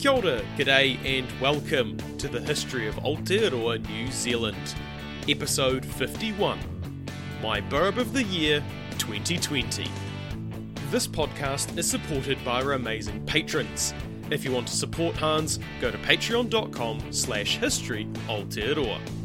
Kia ora, g'day, and welcome to the history of Aotearoa, New Zealand, episode 51, My Birb of the Year 2020. This podcast is supported by our amazing patrons. If you want to support HANZ, go to patreon.com slash history Aotearoa.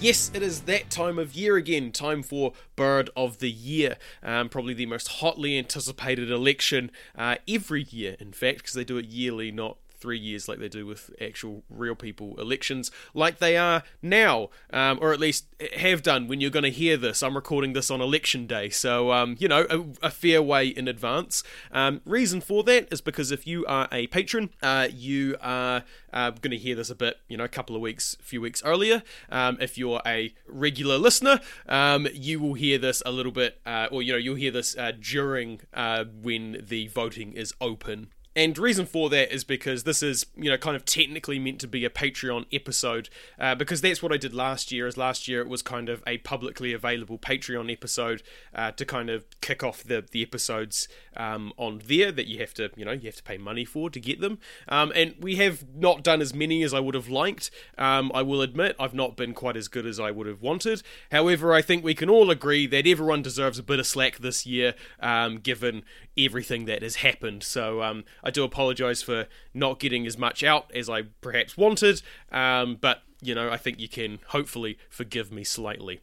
Yes, it is that time of year again, time for Bird of the Year. Um, probably the most hotly anticipated election uh, every year, in fact, because they do it yearly, not three years like they do with actual real people elections, like they are now, um, or at least have done when you're going to hear this. I'm recording this on election day, so um, you know a, a, fair way in advance. Um, reason for that is because if you are a patron, uh, you are uh, going to hear this a bit, you know, a couple of weeks, a few weeks earlier. Um, if you're a regular listener, um, you will hear this a little bit, uh, or you know, you'll hear this uh, during uh, when the voting is open and reason for that is because this is, you know, kind of technically meant to be a Patreon episode, uh, because that's what I did last year. As last year, it was kind of a publicly available Patreon episode uh, to kind of kick off the the episodes um, on there that you have to, you know, you have to pay money for to get them. Um, and we have not done as many as I would have liked. Um, I will admit I've not been quite as good as I would have wanted. However, I think we can all agree that everyone deserves a bit of slack this year, um, given everything that has happened. So um, I do apologise for not getting as much out as I perhaps wanted, um, but you know I think you can hopefully forgive me slightly.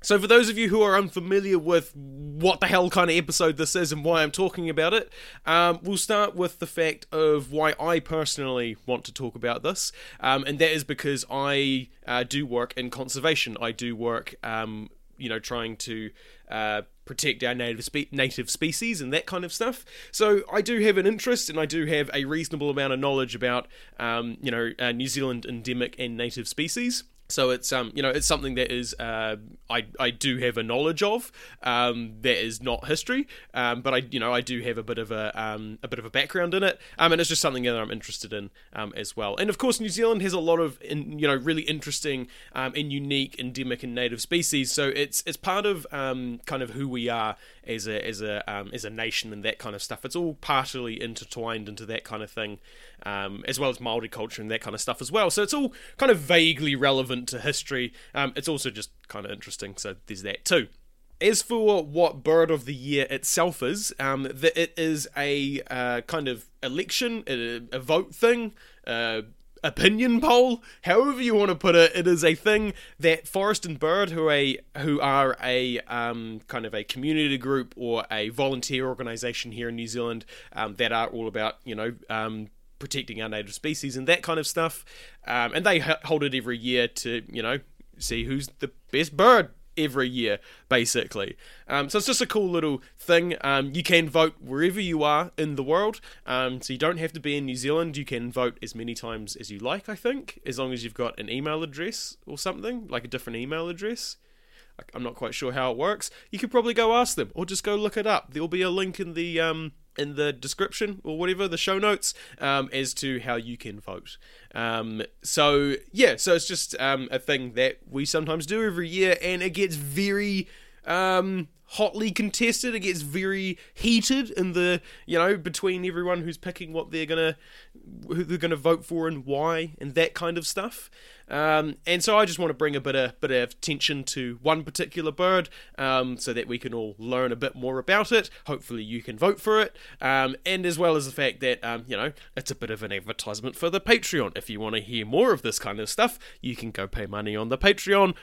So, for those of you who are unfamiliar with what the hell kind of episode this is and why I'm talking about it, um, we'll start with the fact of why I personally want to talk about this, um, and that is because I uh, do work in conservation. I do work, um, you know, trying to uh, protect our native spe- native species and that kind of stuff. So I do have an interest and I do have a reasonable amount of knowledge about um, you know uh, New Zealand endemic and native species. So it's um you know it's something that is uh, I I do have a knowledge of um, that is not history um, but I you know I do have a bit of a um, a bit of a background in it um, and it's just something that I'm interested in um, as well. And of course New Zealand has a lot of in, you know really interesting um, and unique endemic and native species. So it's it's part of um, kind of who we are as a as a um, as a nation and that kind of stuff it's all partially intertwined into that kind of thing um, as well as Maori culture and that kind of stuff as well so it's all kind of vaguely relevant to history. Um, it's also just kind of interesting, so there's that too. As for what Bird of the Year itself is, um, the, it is a uh, kind of election, a, a vote thing, uh, opinion poll, however you want to put it. It is a thing that Forest and Bird, who a who are a um, kind of a community group or a volunteer organisation here in New Zealand, um, that are all about you know um, protecting our native species and that kind of stuff. Um, and they hold it every year to, you know, see who's the best bird every year, basically. Um, so it's just a cool little thing. Um, you can vote wherever you are in the world, um, so you don't have to be in New Zealand. You can vote as many times as you like, I think, as long as you've got an email address or something, like a different email address. I'm not quite sure how it works. You could probably go ask them, or just go look it up. There'll be a link in the um, in the description or whatever the show notes um, as to how you can vote. Um, so yeah, so it's just um, a thing that we sometimes do every year, and it gets very um, hotly contested. It gets very heated in the you know between everyone who's picking what they're gonna who they're gonna vote for and why and that kind of stuff. Um, and so I just want to bring a bit of bit of attention to one particular bird, um, so that we can all learn a bit more about it. Hopefully, you can vote for it, um, and as well as the fact that um, you know it's a bit of an advertisement for the Patreon. If you want to hear more of this kind of stuff, you can go pay money on the Patreon.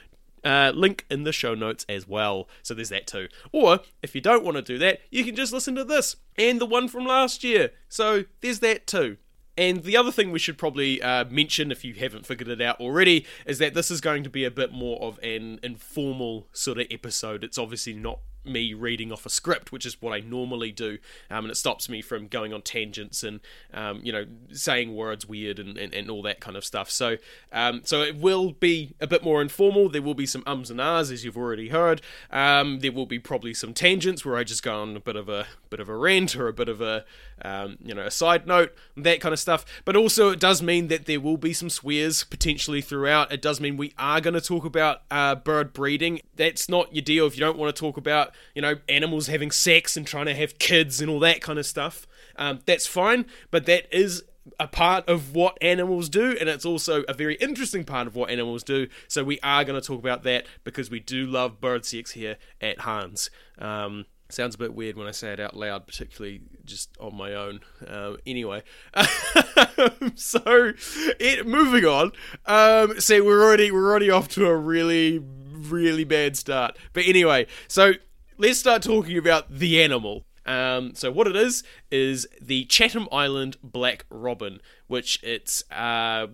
Uh, link in the show notes as well. So there's that too. Or if you don't want to do that, you can just listen to this and the one from last year. So there's that too. And the other thing we should probably uh, mention, if you haven't figured it out already, is that this is going to be a bit more of an informal sort of episode. It's obviously not me reading off a script, which is what I normally do, um, and it stops me from going on tangents and um, you know saying words weird and, and, and, all that kind of stuff. So um, so it will be a bit more informal. There will be some ums and ahs, as you've already heard. Um, there will be probably some tangents where I just go on a bit of a bit of a rant or a bit of a um, you know a side note, that kind of stuff. But also it does mean that there will be some swears potentially throughout. It does mean we are going to talk about uh, bird breeding. That's not your deal if you don't want to talk about you know, animals having sex and trying to have kids and all that kind of stuff. Um, that's fine, but that is a part of what animals do, and it's also a very interesting part of what animals do. So we are going to talk about that because we do love bird sex here at HANZ. Um, sounds a bit weird when I say it out loud, particularly just on my own. Uh, anyway, so it, moving on. Um, see, we're already we're already off to a really really bad start. But anyway, so let's start talking about the animal. Um, so what it is is the Chatham Island black robin, which its uh,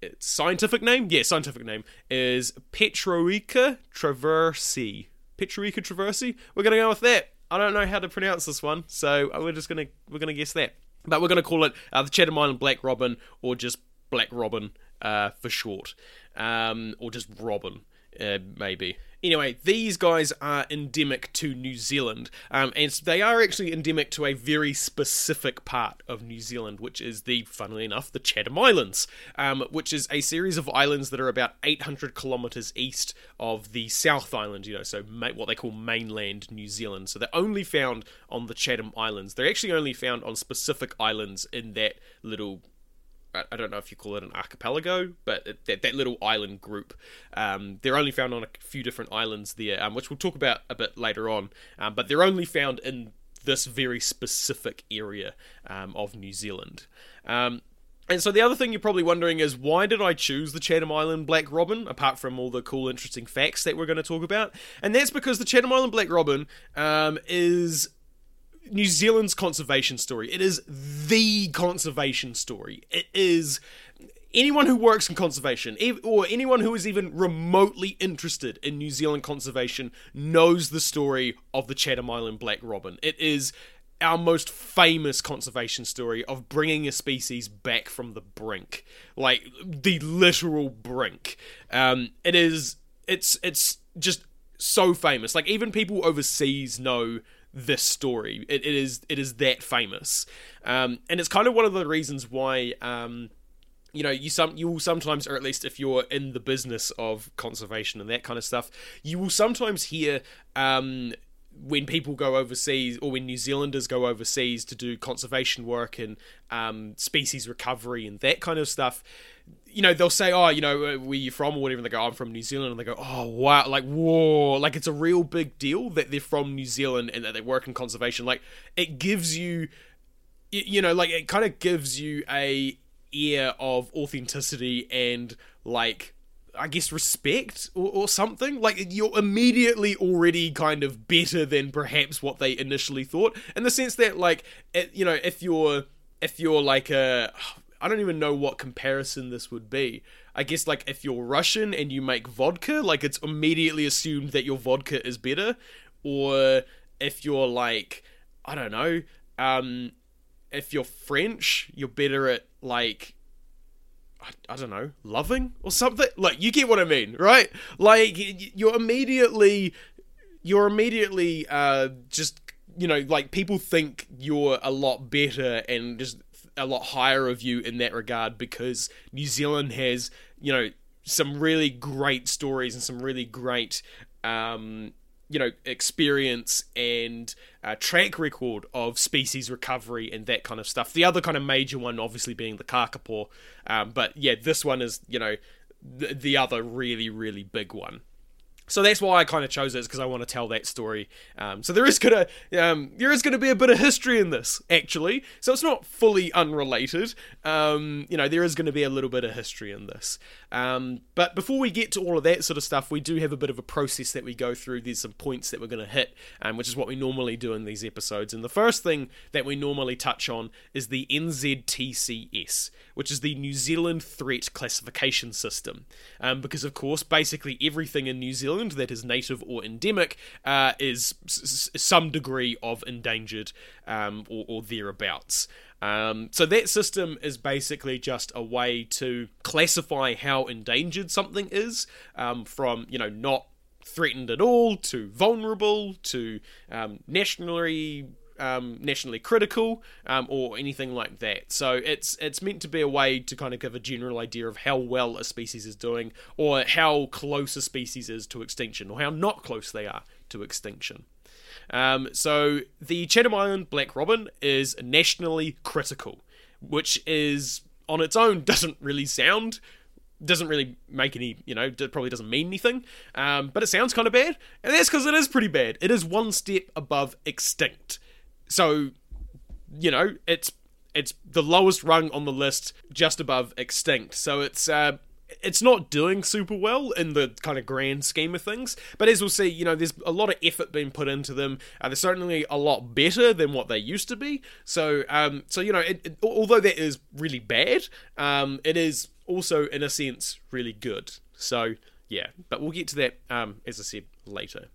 its scientific name, yeah, scientific name is Petroica traversi. Petroica traversi. We're gonna go with that. I don't know how to pronounce this one, so we're just gonna we're gonna guess that. But we're gonna call it uh, the Chatham Island black robin, or just black robin uh, for short, um, or just robin uh, maybe. Anyway, these guys are endemic to New Zealand, um, and they are actually endemic to a very specific part of New Zealand, which is the, funnily enough, the Chatham Islands, um, which is a series of islands that are about 800 kilometres east of the South Island, you know, so ma- what they call mainland New Zealand. So they're only found on the Chatham Islands. They're actually only found on specific islands in that little I don't know if you call it an archipelago, but that, that little island group. Um, they're only found on a few different islands there, um, which we'll talk about a bit later on. Um, but they're only found in this very specific area um, of New Zealand. Um, and so the other thing you're probably wondering is why did I choose the Chatham Island Black Robin, apart from all the cool, interesting facts that we're going to talk about? And that's because the Chatham Island Black Robin um, is New Zealand's conservation story. It is the conservation story. It is anyone who works in conservation or anyone who is even remotely interested in New Zealand conservation knows the story of the Chatham Island black robin. It is our most famous conservation story of bringing a species back from the brink, like the literal brink. Um, it is. It's. It's just so famous. Like even people overseas know this story. It, it is it is that famous, um, and it's kind of one of the reasons why. Um, you know, you some you will sometimes, or at least if you're in the business of conservation and that kind of stuff, you will sometimes hear um, when people go overseas or when New Zealanders go overseas to do conservation work and um, species recovery and that kind of stuff, you know, they'll say, "Oh, you know, uh, where you from?" or whatever. And they go, "I'm from New Zealand," and they go, "Oh, wow!" Like, whoa! Like, it's a real big deal that they're from New Zealand and that they work in conservation. Like, it gives you, you know, like it kind of gives you a ear of authenticity and like I guess respect or, or something. Like you're immediately already kind of better than perhaps what they initially thought, in the sense that like it, you know if you're if you're like a I don't even know what comparison this would be. I guess like if you're Russian and you make vodka, like it's immediately assumed that your vodka is better, or if you're like I don't know, um, if you're French, you're better at like I, I don't know, loving or something. Like you get what I mean, right? Like you're immediately you're immediately uh just you know like people think you're a lot better and just a lot higher of you in that regard because New Zealand has, you know, some really great stories and some really great, um, you know, experience and uh, track record of species recovery and that kind of stuff. The other kind of major one, obviously, being the kakapo. Um, but yeah, this one is, you know, the, the other really, really big one so that's why I kind of chose it, because I want to tell that story. Um, so there is gonna um, there is gonna be a bit of history in this, actually. So it's not fully unrelated. Um, you know, there is going to be a little bit of history in this. Um, but before we get to all of that sort of stuff, we do have a bit of a process that we go through. There's some points that we're going to hit, um, which is what we normally do in these episodes. And the first thing that we normally touch on is the NZTCS, which is the New Zealand Threat Classification System, um, because of course, basically everything in New Zealand Zealand that is native or endemic uh, is s- some degree of endangered um, or, or, thereabouts. Um, so that system is basically just a way to classify how endangered something is um, from, you know, not threatened at all to vulnerable to um, nationally um, nationally critical um, or anything like that. So it's it's meant to be a way to kind of give a general idea of how well a species is doing, or how close a species is to extinction, or how not close they are to extinction. Um, so the Chatham Island black robin is nationally critical, which is on its own doesn't really sound doesn't really make any, you know, probably doesn't mean anything. Um, but it sounds kind of bad, and that's because it is pretty bad. It is one step above extinct. So, you know, it's it's the lowest rung on the list, just above extinct. So it's uh, it's not doing super well in the kind of grand scheme of things. But as we'll see, you know, there's a lot of effort being put into them. Uh, they're certainly a lot better than what they used to be. So, um, so you know, it, it, although that is really bad, um, it is also in a sense really good. So yeah, but we'll get to that um, as I said later.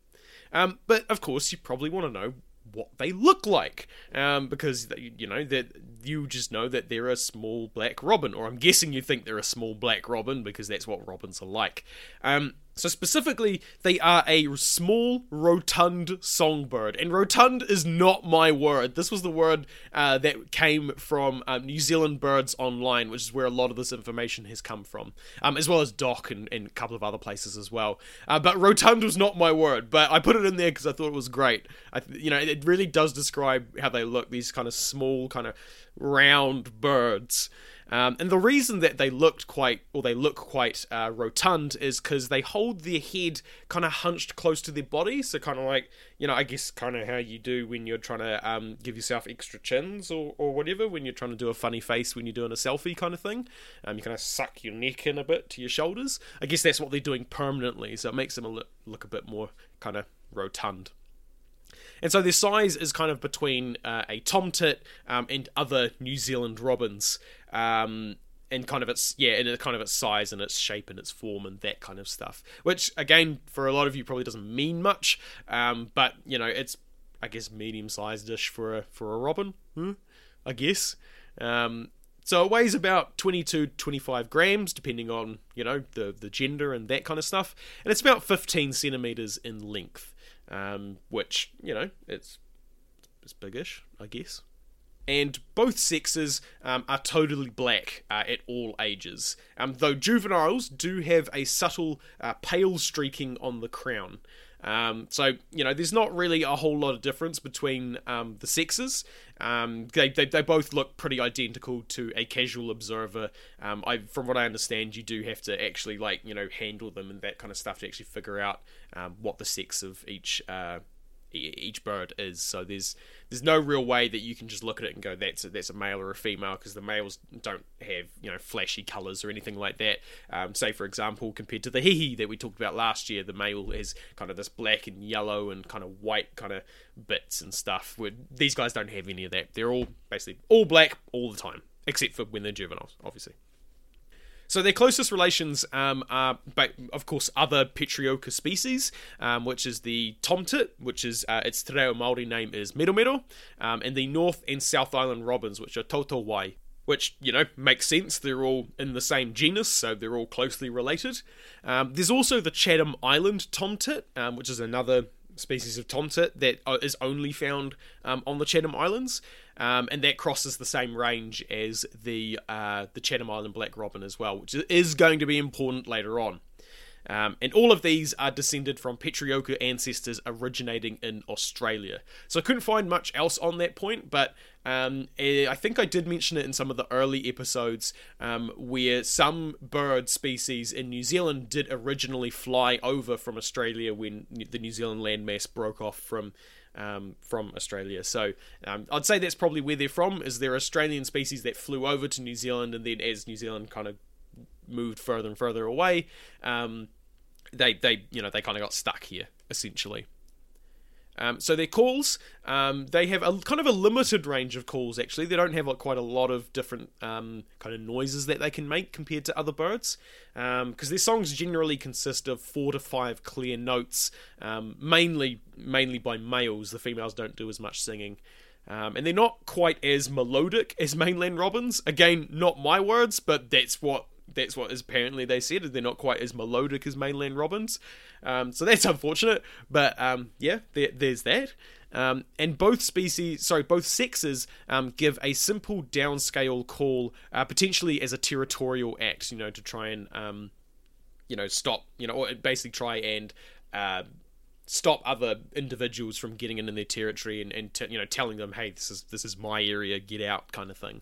Um, but of course, you probably want to know what they look like um, because you know that you just know that they're a small black robin or i'm guessing you think they're a small black robin because that's what robins are like. Um, so specifically, they are a small, rotund songbird, and rotund is not my word. This was the word uh, that came from um, New Zealand Birds Online, which is where a lot of this information has come from, um, as well as DOC and, and, a couple of other places as well. Uh, but rotund was not my word, but I put it in there because I thought it was great. I, you know, it really does describe how they look. These kind of small, kind of round birds. Um, and the reason that they looked quite, or they look quite uh, rotund, is because they hold their head kind of hunched close to their body. So kind of like, you know, I guess kind of how you do when you're trying to um, give yourself extra chins or, or whatever, when you're trying to do a funny face when you're doing a selfie kind of thing. Um, you kind of suck your neck in a bit to your shoulders. I guess that's what they're doing permanently, so it makes them look, look a bit more kind of rotund. And so their size is kind of between uh, a tomtit um, and other New Zealand robins. Um, and kind of its yeah, and kind of its size and its shape and its form and that kind of stuff. Which again, for a lot of you, probably doesn't mean much. Um, but you know, it's I guess medium sized dish for a for a robin. Hmm? I guess. Um, so it weighs about 22 25 grams, depending on you know the the gender and that kind of stuff, and it's about 15 centimeters in length um, which you know it's it's biggish, I guess. And both sexes um, are totally black uh, at all ages, um, though juveniles do have a subtle uh, pale streaking on the crown. Um, so you know, there's not really a whole lot of difference between um, the sexes. Um, they, they, they both look pretty identical to a casual observer. Um, I, from what I understand, you do have to actually like you know handle them and that kind of stuff to actually figure out um, what the sex of each uh, each bird is. So there's there's no real way that you can just look at it and go that's a, that's a male or a female because the males don't have you know flashy colours or anything like that. Um, say for example, compared to the hihi that we talked about last year, the male is kind of this black and yellow and kind of white kind of bits and stuff. Where these guys don't have any of that. They're all basically all black all the time, except for when they're juveniles, obviously. So their closest relations um, are, of course, other Petroica species, um, which is the tomtit, which is uh, its te reo Māori name is miromiro, um, and the North and South Island robins, which are toutouwai. Which, you know, makes sense. They're all in the same genus, so they're all closely related. Um, there's also the Chatham Island tomtit, um, which is another species of tomtit that uh, only found um, on the Chatham Islands um, and that crosses the same range as the uh, the Chatham Island black robin as well, which is going to be important later on. Um, and all of these are descended from Petroica ancestors originating in Australia. So I couldn't find much else on that point, but um, eh, I think I did mention it in some of the early episodes um, where some bird species in New Zealand did originally fly over from Australia when the New Zealand landmass broke off from um, from Australia. So um, I'd say that's probably where they're from. Is they're Australian species that flew over to New Zealand, and then as New Zealand kind of moved further and further away, um, they they you know they kind of got stuck here essentially. Um, so their calls, um, they have a kind of a limited range of calls. Actually, they don't have like quite a lot of different um, kind of noises that they can make compared to other birds, because um, their songs generally consist of four to five clear notes, um, mainly mainly by males. The females don't do as much singing. Um, and they're not quite as melodic as mainland robins. Again, not my words, but that's what that's what is apparently they said. They're not quite as melodic as mainland robins, um, so that's unfortunate. But um, yeah, there, there's that. Um, and both species, sorry, both sexes um, give a simple downscale call, uh, potentially as a territorial act, you know, to try and, um, you know, stop, you know, or basically try and uh, stop other individuals from getting into their territory and, and t- you know telling them, hey, this is this is my area, get out, kind of thing.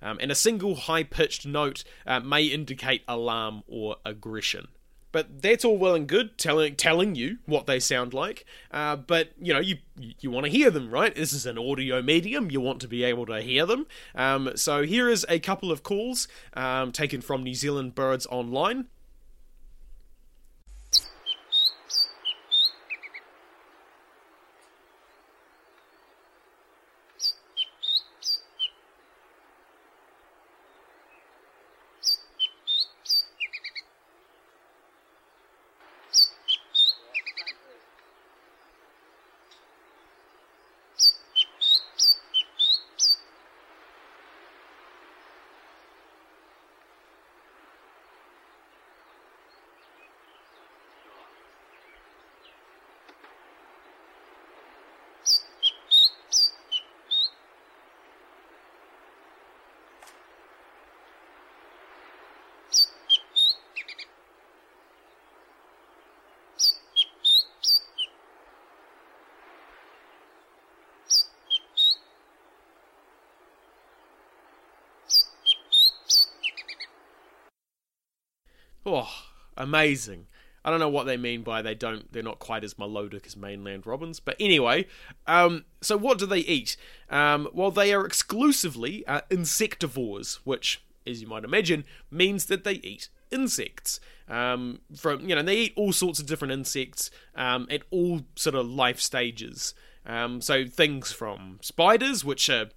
Um, and a single high pitched note uh, may indicate alarm or aggression. But that's all well and good, telling telling you what they sound like. Uh, but you know, you you want to hear them, right? This is an audio medium. You want to be able to hear them. Um, so here is a couple of calls um, taken from New Zealand Birds Online. Oh, amazing. I don't know what they mean by they don't they're not quite as melodic as mainland robins, but anyway, um, so what do they eat? Um, well, they are exclusively uh, insectivores, which, as you might imagine, means that they eat insects. Um, from you know, they eat all sorts of different insects um, at all sort of life stages. Um, so things from spiders, which are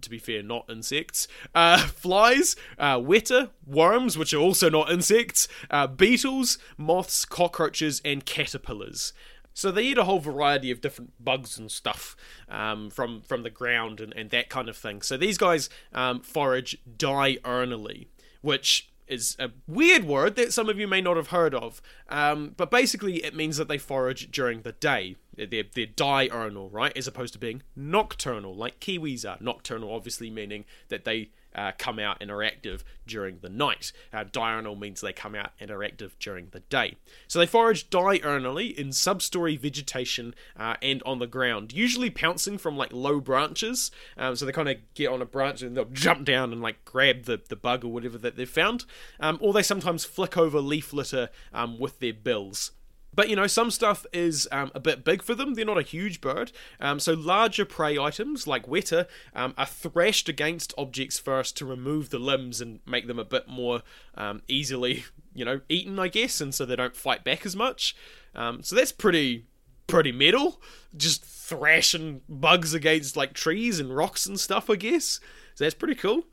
to be fair, not insects. Uh, flies, uh, weta, worms, which are also not insects, uh, beetles, moths, cockroaches, and caterpillars. So they eat a whole variety of different bugs and stuff um, from from the ground and, and that kind of thing. So these guys um, forage diurnally, which is a weird word that some of you may not have heard of. Um, but basically, it means that they forage during the day. They're, they're diurnal, right? As opposed to being nocturnal, like kiwis are. Nocturnal, obviously, meaning that they uh, come out and are active during the night. Uh, diurnal means they come out and are active during the day. So they forage diurnally in substory vegetation uh, and on the ground, usually pouncing from like low branches. Um, so they kind of get on a branch and they'll jump down and like grab the, the bug or whatever that they've found. Um, or they sometimes flick over leaf litter um, with their bills. But you know, some stuff is um, a bit big for them. They're not a huge bird. Um, so larger prey items like weta um, are thrashed against objects first to remove the limbs and make them a bit more um, easily, you know, eaten, I guess, and so they don't fight back as much. Um, so that's pretty pretty metal. Just thrashing bugs against like trees and rocks and stuff, I guess. So that's pretty cool.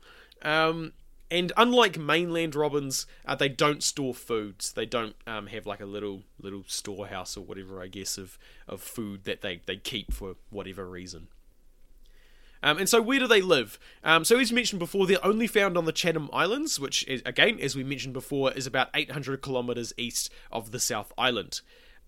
Um, and unlike mainland robins, uh, they don't store foods. They don't um, have like a little little storehouse or whatever, I guess, of, of food that they, they keep for whatever reason. Um, and so, where do they live? Um, so, as mentioned before, they're only found on the Chatham Islands, which, is, again, as we mentioned before, is about 800 kilometres east of the South Island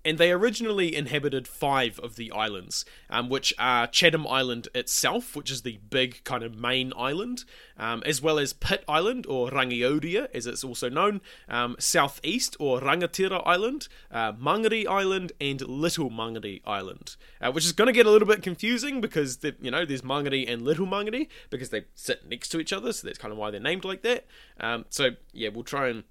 and they originally inhabited five of the islands, um, which are Chatham Island itself, which is the big kind of main island, um, as well as Pitt Island, or Rangiora as it's also known, um, Southeast, or Rangatira Island, uh, Mangere Island, and Little Mangere Island, uh, which is going to get a little bit confusing because, you know, there's Mangere and Little Mangere because they sit next to each other, so that's kind of why they're named like that. Um, so, yeah, we'll try and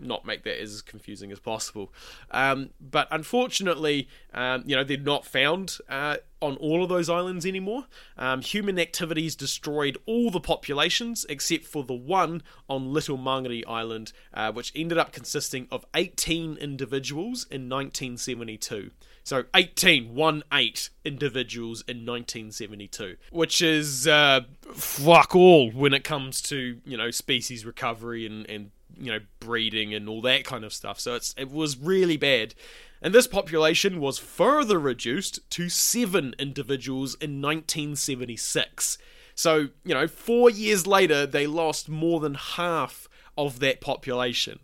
not make that as confusing as possible. Um, but unfortunately, um, you know, they're not found uh, on all of those islands anymore. Um, human activities destroyed all the populations except for the one on Little Mangere Island, uh, which ended up consisting of 18 individuals in 1972. So 18, 1 8 individuals in 1972, which is uh, fuck all when it comes to, you know, species recovery and, and you know breeding and all that kind of stuff. So it's it was really bad. And this population was further reduced to seven individuals in 1976. So, you know, four years later, they lost more than half of that population,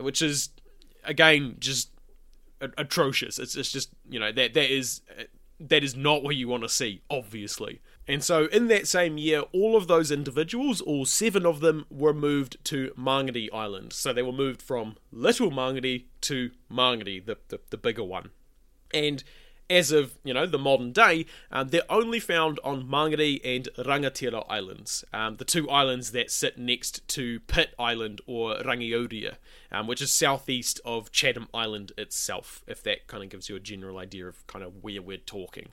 which is, again, just atrocious. It's, it's just, you know, that that is that is not what you want to see, obviously. And so, in that same year, all of those individuals, all seven of them, were moved to Mangere Island. So they were moved from Little Mangere to Mangere, the, the, the bigger one. And as of you know the modern day, um, they're only found on Mangere and Rangatira Islands, um, the two islands that sit next to Pitt Island or Rangiora, um, which is southeast of Chatham Island itself. If that kind of gives you a general idea of kind of where we're talking.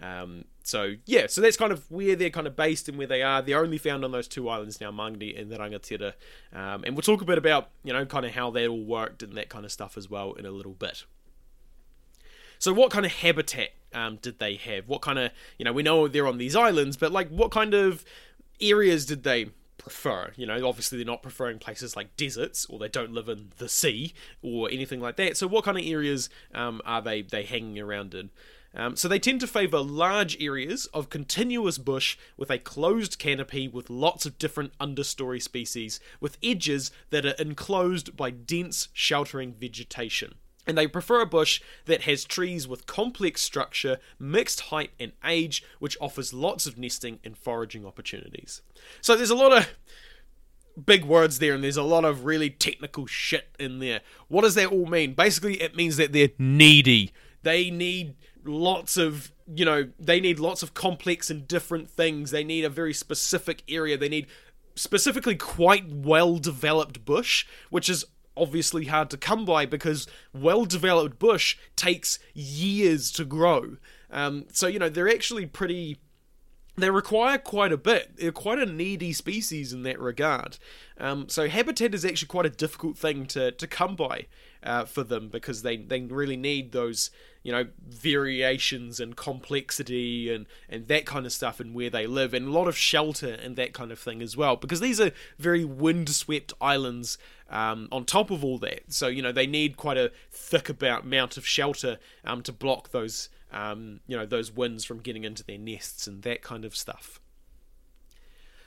Um, so yeah, so that's kind of where they're kind of based and where they are. They're only found on those two islands now, Mangere and the Rangatira, um, and we'll talk a bit about you know kind of how that all worked and that kind of stuff as well in a little bit. So what kind of habitat um, did they have? What kind of you know we know they're on these islands, but like what kind of areas did they prefer. You know, obviously they're not preferring places like deserts or they don't live in the sea or anything like that. So what kind of areas um, are they they hanging around in? Um, so they tend to favour large areas of continuous bush with a closed canopy with lots of different understory species, with edges that are enclosed by dense sheltering vegetation. And they prefer a bush that has trees with complex structure, mixed height and age, which offers lots of nesting and foraging opportunities. So there's a lot of big words there and there's a lot of really technical shit in there. What does that all mean? Basically, it means that they're needy. They need lots of you know they need lots of complex and different things they need a very specific area they need specifically quite well developed bush which is obviously hard to come by because well developed bush takes years to grow um, so you know they're actually pretty they require quite a bit. They're quite a needy species in that regard. Um, so habitat is actually quite a difficult thing to, to come by uh, for them because they, they really need those you know variations and complexity and and that kind of stuff and where they live and a lot of shelter and that kind of thing as well because these are very windswept islands um, on top of all that. So you know they need quite a thick about amount of shelter um, to block those um, you know those winds from getting into their nests and that kind of stuff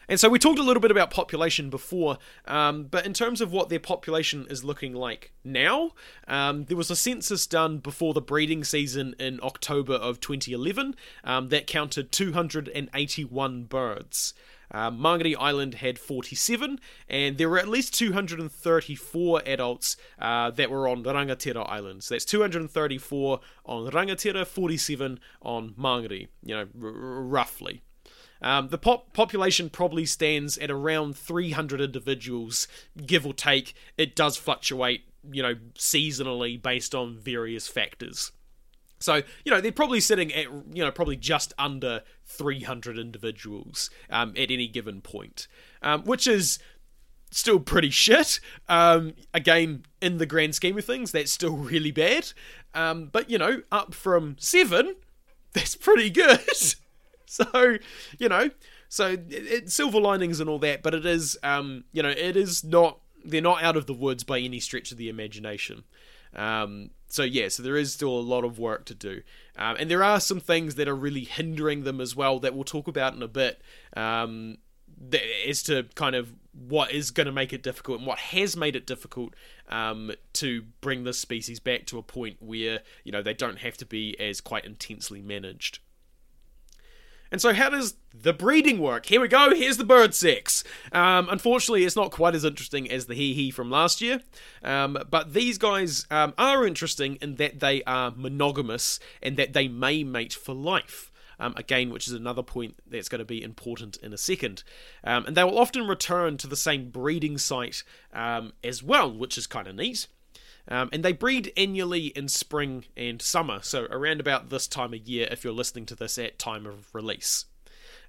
and so we talked a little bit about population before, um, but in terms of what their population is looking like now, um, there was a census done before the breeding season in October of 2011 um, that counted 281 birds. Uh, Mangere Island had 47, and there were at least 234 adults uh, that were on Rangatira Island. So that's 234 on Rangatira, 47 on Mangere, you know, r- roughly. Um, the pop- population probably stands at around 300 individuals, give or take. It does fluctuate, you know, seasonally based on various factors. So, you know, they're probably sitting at, you know, probably just under 300 individuals um, at any given point, um, which is still pretty shit. Um, again, in the grand scheme of things, that's still really bad. Um, but, you know, up from seven, that's pretty good. so you know, so it, it, silver linings and all that, but it is, um, you know, it is not. They're not out of the woods by any stretch of the imagination. Um, so yeah, so there is still a lot of work to do, um, and there are some things that are really hindering them as well that we'll talk about in a bit. Um, as to kind of what is going to make it difficult and what has made it difficult um, to bring this species back to a point where you know they don't have to be as quite intensely managed. And so, how does the breeding work? Here we go, here's the bird sex. Um, unfortunately, it's not quite as interesting as the hihi from last year, um, but these guys um, are interesting in that they are monogamous and that they may mate for life. Um, again, which is another point that's going to be important in a second. Um, and they will often return to the same breeding site um, as well, which is kind of neat. Um, and they breed annually in spring and summer, so around about this time of year if you're listening to this at time of release.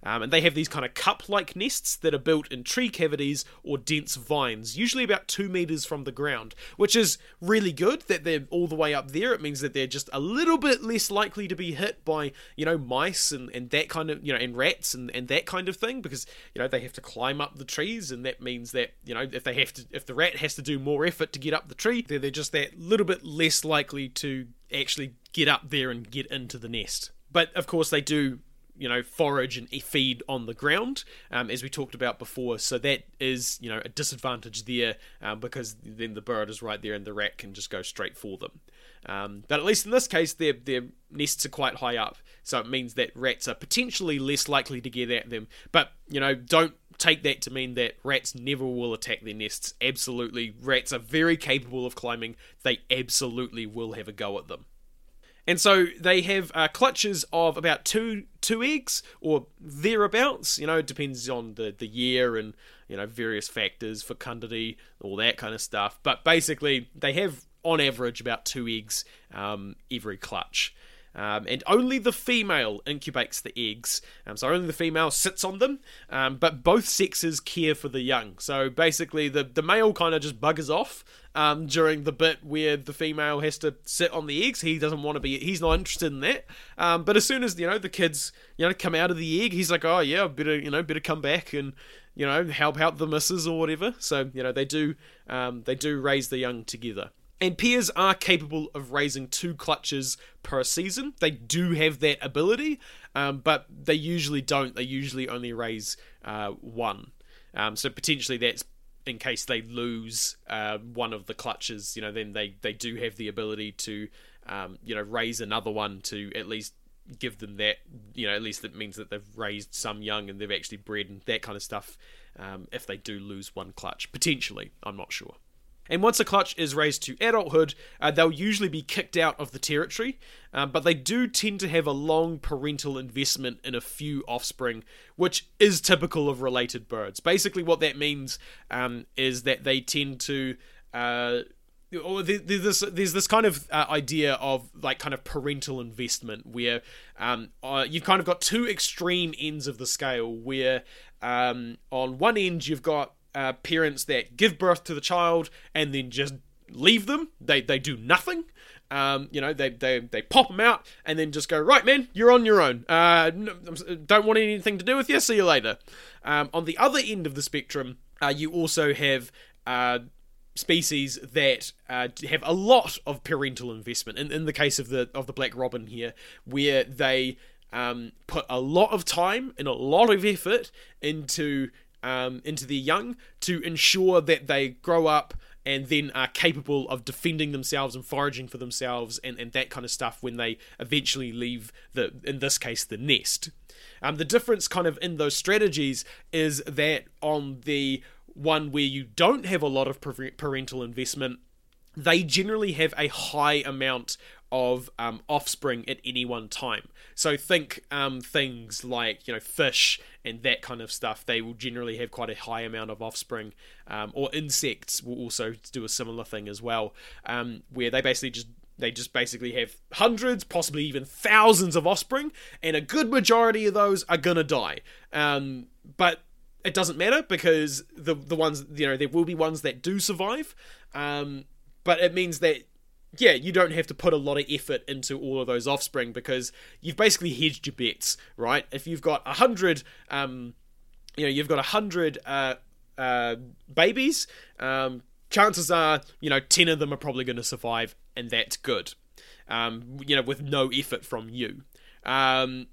Um, and they have these kind of cup like nests that are built in tree cavities or dense vines, usually about two meters from the ground, which is really good that they're all the way up there. It means that they're just a little bit less likely to be hit by, you know, mice and, and that kind of, you know, and rats and, and that kind of thing because, you know, they have to climb up the trees and that means that, you know, if they have to, if the rat has to do more effort to get up the tree, they're, they're just that little bit less likely to actually get up there and get into the nest. But of course, they do you know forage and feed on the ground um, as we talked about before. So that is you know a disadvantage there um, because then the bird is right there and the rat can just go straight for them. Um, but at least in this case their their nests are quite high up. So it means that rats are potentially less likely to get at them. But you know don't take that to mean that rats never will attack their nests. Absolutely. Rats are very capable of climbing. They absolutely will have a go at them And so they have uh, clutches of about two two eggs or thereabouts. You know, it depends on the, the year and you know various factors, fecundity, all that kind of stuff. But basically, they have on average about two eggs um, every clutch. Um, and only the female incubates the eggs. Um, so only the female sits on them, um, but both sexes care for the young. So basically, the, the male kind of just buggers off um, during the bit where the female has to sit on the eggs. He doesn't want to be, he's not interested in that. Um, but as soon as, you know, the kids, you know, come out of the egg, he's like, oh yeah, better, you know, better come back and, you know, help out the missus or whatever. So, you know, they do, um, they do raise the young together. And pairs are capable of raising two clutches per season. They do have that ability, um, but they usually don't. They usually only raise uh, one. Um, so potentially that's in case they lose uh, one of the clutches. You know, then they they do have the ability to um, you know raise another one to at least give them that. You know, at least it means that they've raised some young and they've actually bred and that kind of stuff. Um, if they do lose one clutch, potentially, I'm not sure. And once a clutch is raised to adulthood, uh, they'll usually be kicked out of the territory, uh, but they do tend to have a long parental investment in a few offspring, which is typical of related birds. Basically, what that means um, is that they tend to. Uh, or there's this there's this kind of uh, idea of like kind of parental investment where um, uh, you've kind of got two extreme ends of the scale where um, on one end you've got uh, parents that give birth to the child and then just leave them. They they do nothing. Um, you know, they, they they pop them out and then just go right, man, you're on your own. Uh, don't want anything to do with you. See you later. Um, on the other end of the spectrum, uh, you also have uh, species that uh, have a lot of parental investment. In, in the case of the of the black robin here, where they um, put a lot of time and a lot of effort into um, into their young to ensure that they grow up and then are capable of defending themselves and foraging for themselves and, and that kind of stuff when they eventually leave the in this case the nest. Um, the difference kind of in those strategies is that on the one where you don't have a lot of parental investment, they generally have a high amount of um, offspring at any one time. So think um, things like you know fish and that kind of stuff. They will generally have quite a high amount of offspring, um, or insects will also do a similar thing as well, um, where they basically just they just basically have hundreds, possibly even thousands of offspring, and a good majority of those are gonna die. Um, but it doesn't matter because the the ones you know there will be ones that do survive. Um, but it means that yeah, you don't have to put a lot of effort into all of those offspring because you've basically hedged your bets, right? If you've got a hundred, um, you know, you've got a hundred uh, uh, babies, um, chances are, you know, ten of them are probably going to survive, and that's good. Um, you know, with no effort from you. Um,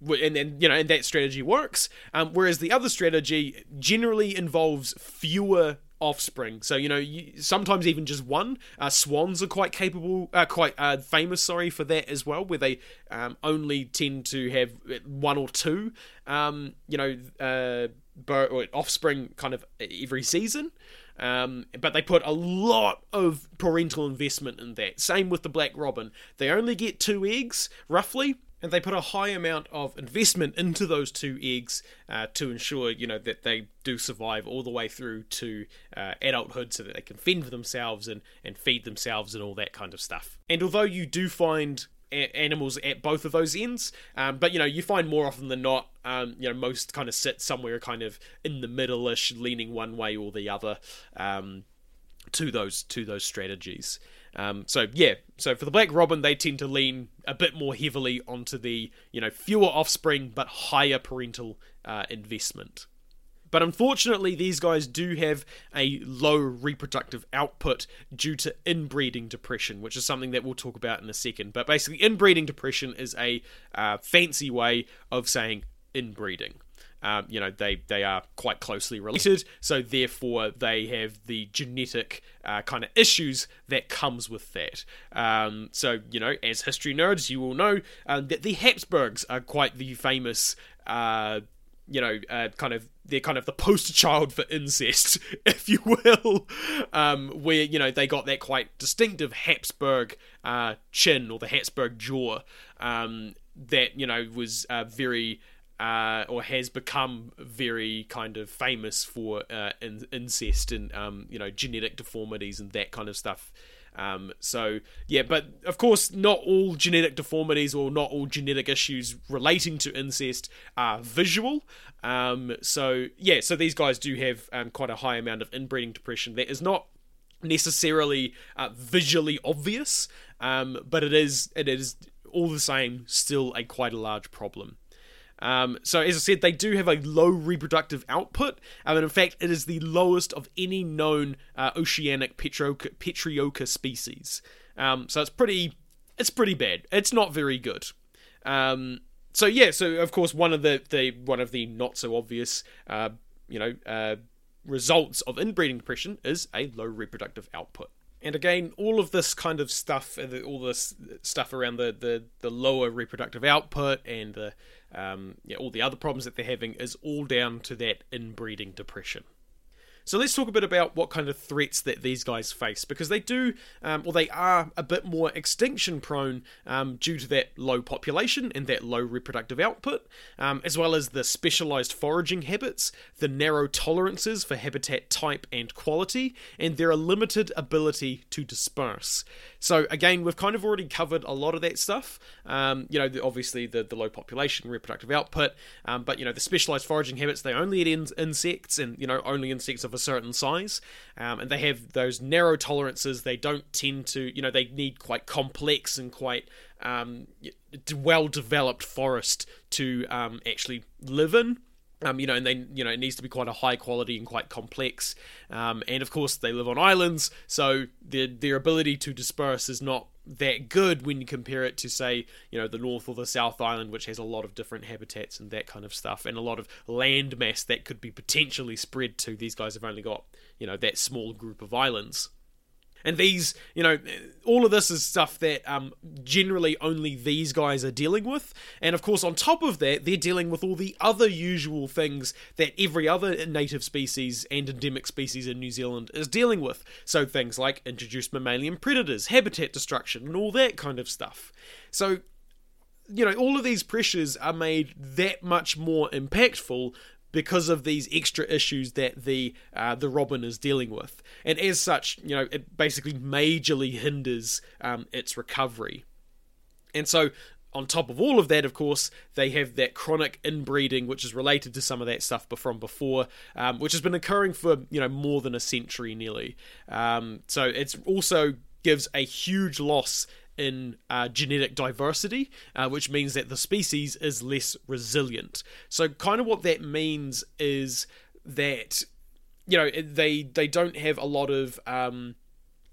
and then you know, and that strategy works. Um, whereas the other strategy generally involves fewer offspring. So you know, you, sometimes even just one. Uh, swans are quite capable, uh, quite uh, famous, sorry, for that as well, where they um, only tend to have one or two, um, you know, uh, offspring kind of every season. Um, but they put a lot of parental investment in that. Same with the black robin. They only get two eggs, roughly, and they put a high amount of investment into those two eggs uh, to ensure you know that they do survive all the way through to uh, adulthood so that they can fend for themselves and, and feed themselves and all that kind of stuff. And although you do find a- animals at both of those ends um, but you know you find more often than not um, you know most kind of sit somewhere kind of in the middle-ish leaning one way or the other um, to those to those strategies um, so yeah, so for the Black Robin, they tend to lean a bit more heavily onto the you know fewer offspring but higher parental uh, investment. But unfortunately, these guys do have a low reproductive output due to inbreeding depression, which is something that we'll talk about in a second. But basically, inbreeding depression is a uh, fancy way of saying inbreeding. Um, you know, they, they are quite closely related, so therefore they have the genetic uh, kind of issues that comes with that. Um, so, you know, as history nerds, you will know um, that the Habsburgs are quite the famous, uh, you know, uh, kind of they're kind of the poster child for incest, if you will, um, where you know they got that quite distinctive Habsburg uh, chin or the Habsburg jaw um, that you know was uh, very uh, or has become very kind of famous for uh, in- incest and um, you know genetic deformities and that kind of stuff. Um, so yeah, but of course, not all genetic deformities or not all genetic issues relating to incest are visual. Um, so yeah, so these guys do have um, quite a high amount of inbreeding depression that is not necessarily uh, visually obvious, um, but it is it is all the same still a quite a large problem. Um, so, as I said, they do have a low reproductive output, um, and in fact, it is the lowest of any known uh, oceanic Petroica, Petroica species. Um, so it's pretty, it's pretty bad. It's not very good. Um, so yeah, so of course, one of the, the one of the not so obvious, uh, you know, uh, results of inbreeding depression is a low reproductive output. And again, all of this kind of stuff, uh, all this stuff around the, the, the lower reproductive output and the um, yeah, all the other problems that they're having is all down to that inbreeding depression. So let's talk a bit about what kind of threats that these guys face because they do, um, or they are a bit more extinction prone um, due to that low population and that low reproductive output, um, as well as the specialized foraging habits, the narrow tolerances for habitat type and quality, and their limited ability to disperse. So again, we've kind of already covered a lot of that stuff. Um, you know, the, obviously the, the low population, reproductive output, um, but you know the specialized foraging habits. They only eat in- insects, and you know only insects of a certain size, um, and they have those narrow tolerances. They don't tend to, you know, they need quite complex and quite um, well developed forest to um, actually live in. Um, you know, and they, you know, it needs to be quite a high quality and quite complex. Um, and of course, they live on islands, so their their ability to disperse is not that good when you compare it to, say, you know, the North or the South Island, which has a lot of different habitats and that kind of stuff, and a lot of land mass that could be potentially spread to. These guys have only got, you know, that small group of islands. And these, you know, all of this is stuff that um, generally only these guys are dealing with. And of course, on top of that, they're dealing with all the other usual things that every other native species and endemic species in New Zealand is dealing with. So things like introduced mammalian predators, habitat destruction, and all that kind of stuff. So you know, all of these pressures are made that much more impactful because of these extra issues that the uh, the robin is dealing with, and as such, you know, it basically majorly hinders um, its recovery. And so, on top of all of that, of course, they have that chronic inbreeding, which is related to some of that stuff from before, um, which has been occurring for you know more than a century nearly. Um, so it's also gives a huge loss in uh, genetic diversity, uh, which means that the species is less resilient. So, kind of what that means is that you know they they don't have a lot of um,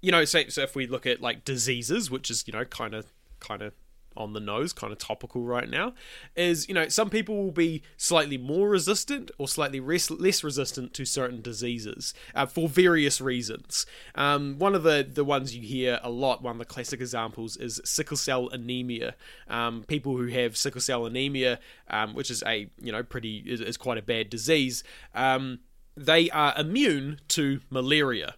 you know so, so if we look at like diseases, which is you know kind of kind of on the nose, kind of topical right now, is you know some people will be slightly more resistant or slightly res- less resistant to certain diseases uh, for various reasons. Um, one of the the ones you hear a lot, one of the classic examples is sickle cell anemia. Um, people who have sickle cell anemia, um, which is a you know pretty is, is quite a bad disease, um, they are immune to malaria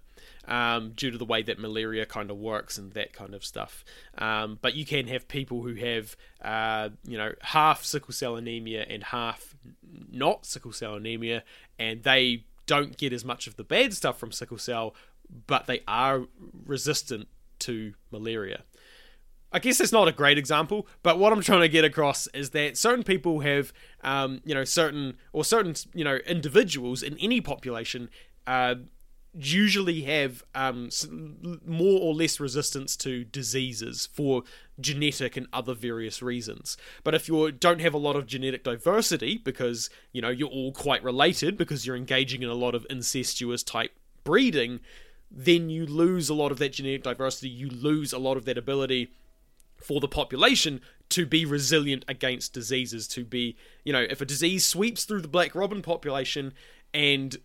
um, due to the way that malaria kind of works and that kind of stuff. Um, but you can have people who have, uh, you know, half sickle cell anemia and half not sickle cell anemia, and they don't get as much of the bad stuff from sickle cell, but they are resistant to malaria. I guess it's not a great example, but what I'm trying to get across is that certain people have, um, you know, certain or certain, you know, individuals in any population uh, usually have um, more or less resistance to diseases for genetic and other various reasons. But if you don't have a lot of genetic diversity because you know you're all quite related because you're engaging in a lot of incestuous type breeding, then you lose a lot of that genetic diversity. You lose a lot of that ability for the population to be resilient against diseases to be you know if a disease sweeps through the black robin population and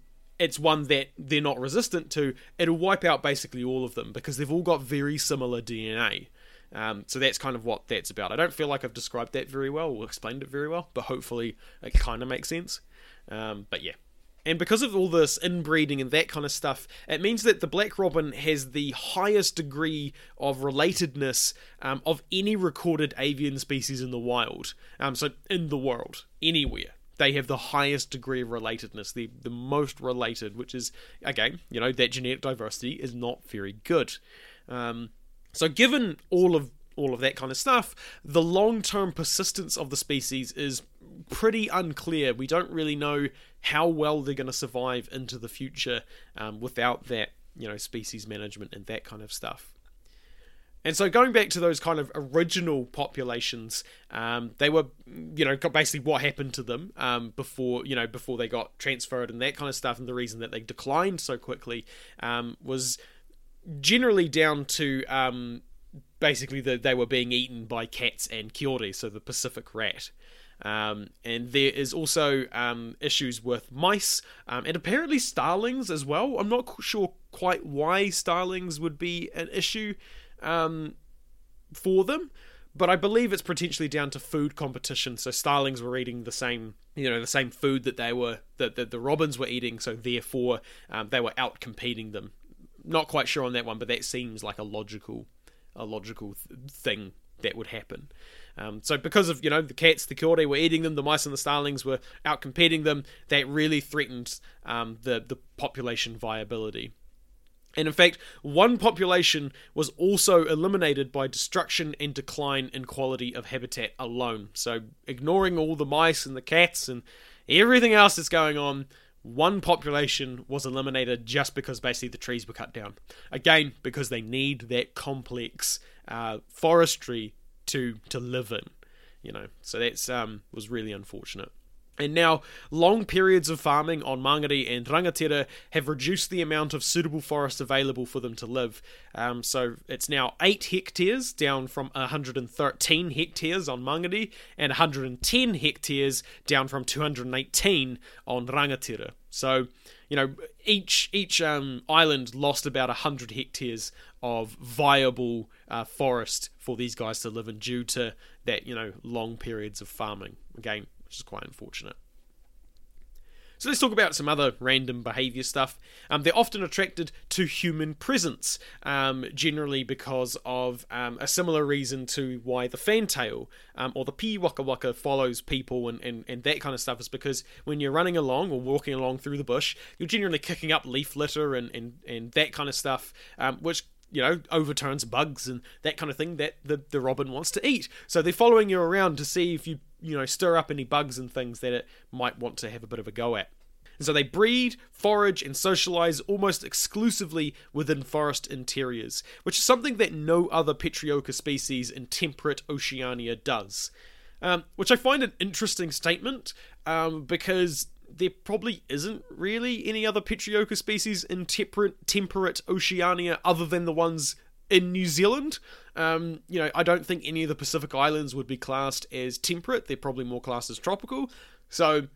it's one that they're not resistant to, it'll wipe out basically all of them because they've all got very similar DNA. Um, so that's kind of what that's about. I don't feel like I've described that very well or explained it very well, but hopefully it kind of makes sense. Um, but yeah. And because of all this inbreeding and that kind of stuff, it means that the black robin has the highest degree of relatedness um, of any recorded avian species in the wild. Um, so, in the world, anywhere. They have the highest degree of relatedness, the, the most related, which is, again, you know, that genetic diversity is not very good. Um, so, given all of all of that kind of stuff, the long term persistence of the species is pretty unclear. We don't really know how well they're going to survive into the future um, without that, you know, species management and that kind of stuff. And so going back to those kind of original populations, um, they were, you know, basically what happened to them um, before, you know, before they got transferred and that kind of stuff. And the reason that they declined so quickly um, was generally down to um, basically that they were being eaten by cats and kiore, so the Pacific rat. Um, and there is also um, issues with mice um, and apparently starlings as well. I'm not sure quite why starlings would be an issue um, for them, but I believe it's potentially down to food competition. So starlings were eating the same, you know, the same food that they were that the, the robins were eating, so therefore um, they were out competing them. Not quite sure on that one, but that seems like a logical, a logical th- thing that would happen. Um, so because of you know the cats, the kiore were eating them, the mice and the starlings were out competing them. That really threatened um, the the population viability. And in fact, one population was also eliminated by destruction and decline in quality of habitat alone. So, ignoring all the mice and the cats and everything else that's going on, one population was eliminated just because basically the trees were cut down. Again, because they need that complex uh, forestry to to live in, you know. So that's um was really unfortunate. And now, long periods of farming on Mangere and Rangatira have reduced the amount of suitable forest available for them to live. Um, so it's now 8 hectares, down from 113 hectares on Mangere, and 110 hectares, down from 218 on Rangatira. So, you know, each each um, island lost about 100 hectares of viable uh, forest for these guys to live in due to that, you know, long periods of farming. Again, which is quite unfortunate. So let's talk about some other random behavior stuff. Um, they're often attracted to human presence, um, generally because of um, a similar reason to why the fantail um, or the piwakawaka follows people and, and, and that kind of stuff is because when you're running along or walking along through the bush, you're generally kicking up leaf litter and, and, and that kind of stuff, um, which you know, overturns bugs and that kind of thing that the, the robin wants to eat. So they're following you around to see if you, you know, stir up any bugs and things that it might want to have a bit of a go at. And so they breed, forage, and socialize almost exclusively within forest interiors, which is something that no other Petroica species in temperate Oceania does. Um, which I find an interesting statement um, because there probably isn't really any other Petroica species in temperate, temperate Oceania other than the ones in New Zealand. Um, you know, I don't think any of the Pacific Islands would be classed as temperate. They're probably more classed as tropical. So,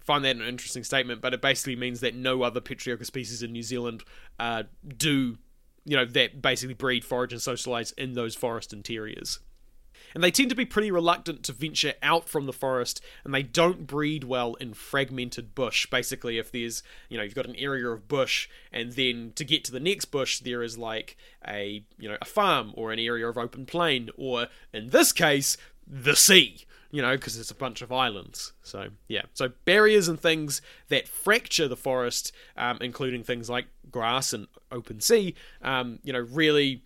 find that an interesting statement, but it basically means that no other Petroica species in New Zealand uh, do, you know, that basically breed, forage, and socialize in those forest interiors and they tend to be pretty reluctant to venture out from the forest and they don't breed well in fragmented bush basically if there's you know you've got an area of bush and then to get to the next bush there is like a you know a farm or an area of open plain or in this case the sea you know, because it's a bunch of islands. So, yeah. So, barriers and things that fracture the forest, um, including things like grass and open sea, um, you know, really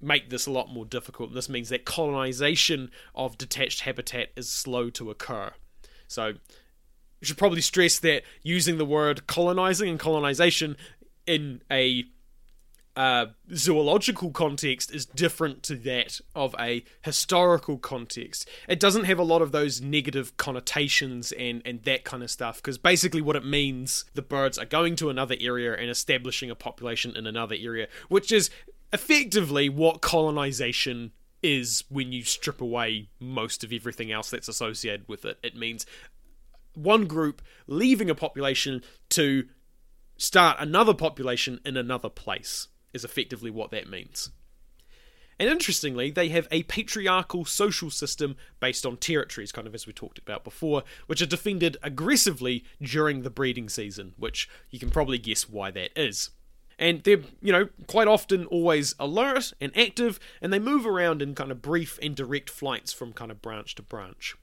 make this a lot more difficult. This means that colonization of detached habitat is slow to occur. So, you should probably stress that using the word colonizing and colonization in a uh, zoological context is different to that of a historical context. It doesn't have a lot of those negative connotations and, and that kind of stuff, because basically what it means, the birds are going to another area and establishing a population in another area, which is effectively what colonization is when you strip away most of everything else that's associated with it. It means one group leaving a population to start another population in another place, is effectively what that means. And interestingly, they have a patriarchal social system based on territories, kind of as we talked about before, which are defended aggressively during the breeding season, which you can probably guess why that is. And they're, you know, quite often always alert and active, and they move around in kind of brief and direct flights from kind of branch to branch.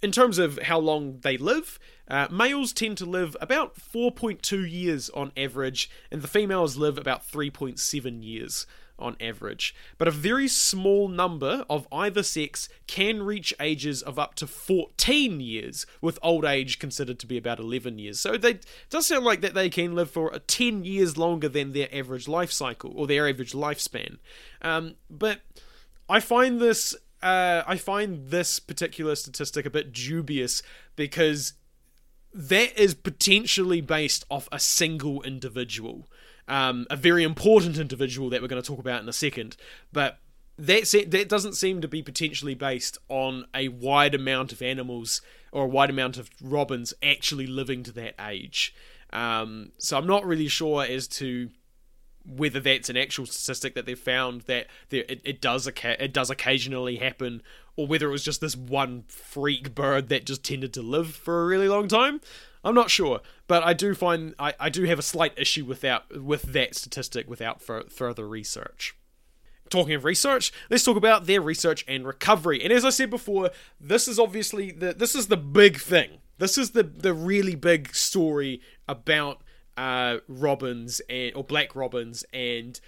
In terms of how long they live, uh, males tend to live about 4.2 years on average, and the females live about 3.7 years on average. But a very small number of either sex can reach ages of up to 14 years, with old age considered to be about 11 years. So they does sound like that they can live for 10 years longer than their average life cycle or their average lifespan. Um, but I find this uh, I find this particular statistic a bit dubious because that is potentially based off a single individual, um, a very important individual that we're going to talk about in a second. But that se- that doesn't seem to be potentially based on a wide amount of animals or a wide amount of robins actually living to that age. Um, so I'm not really sure as to whether that's an actual statistic that they've found that there, it, it does it does occasionally happen, or whether it was just this one freak bird that just tended to live for a really long time. I'm not sure, but I do find I, I do have a slight issue without with that statistic without further research. Talking of research, let's talk about their research and recovery. And as I said before, this is obviously the this is the big thing. This is the the really big story about uh, robins and or black robins and,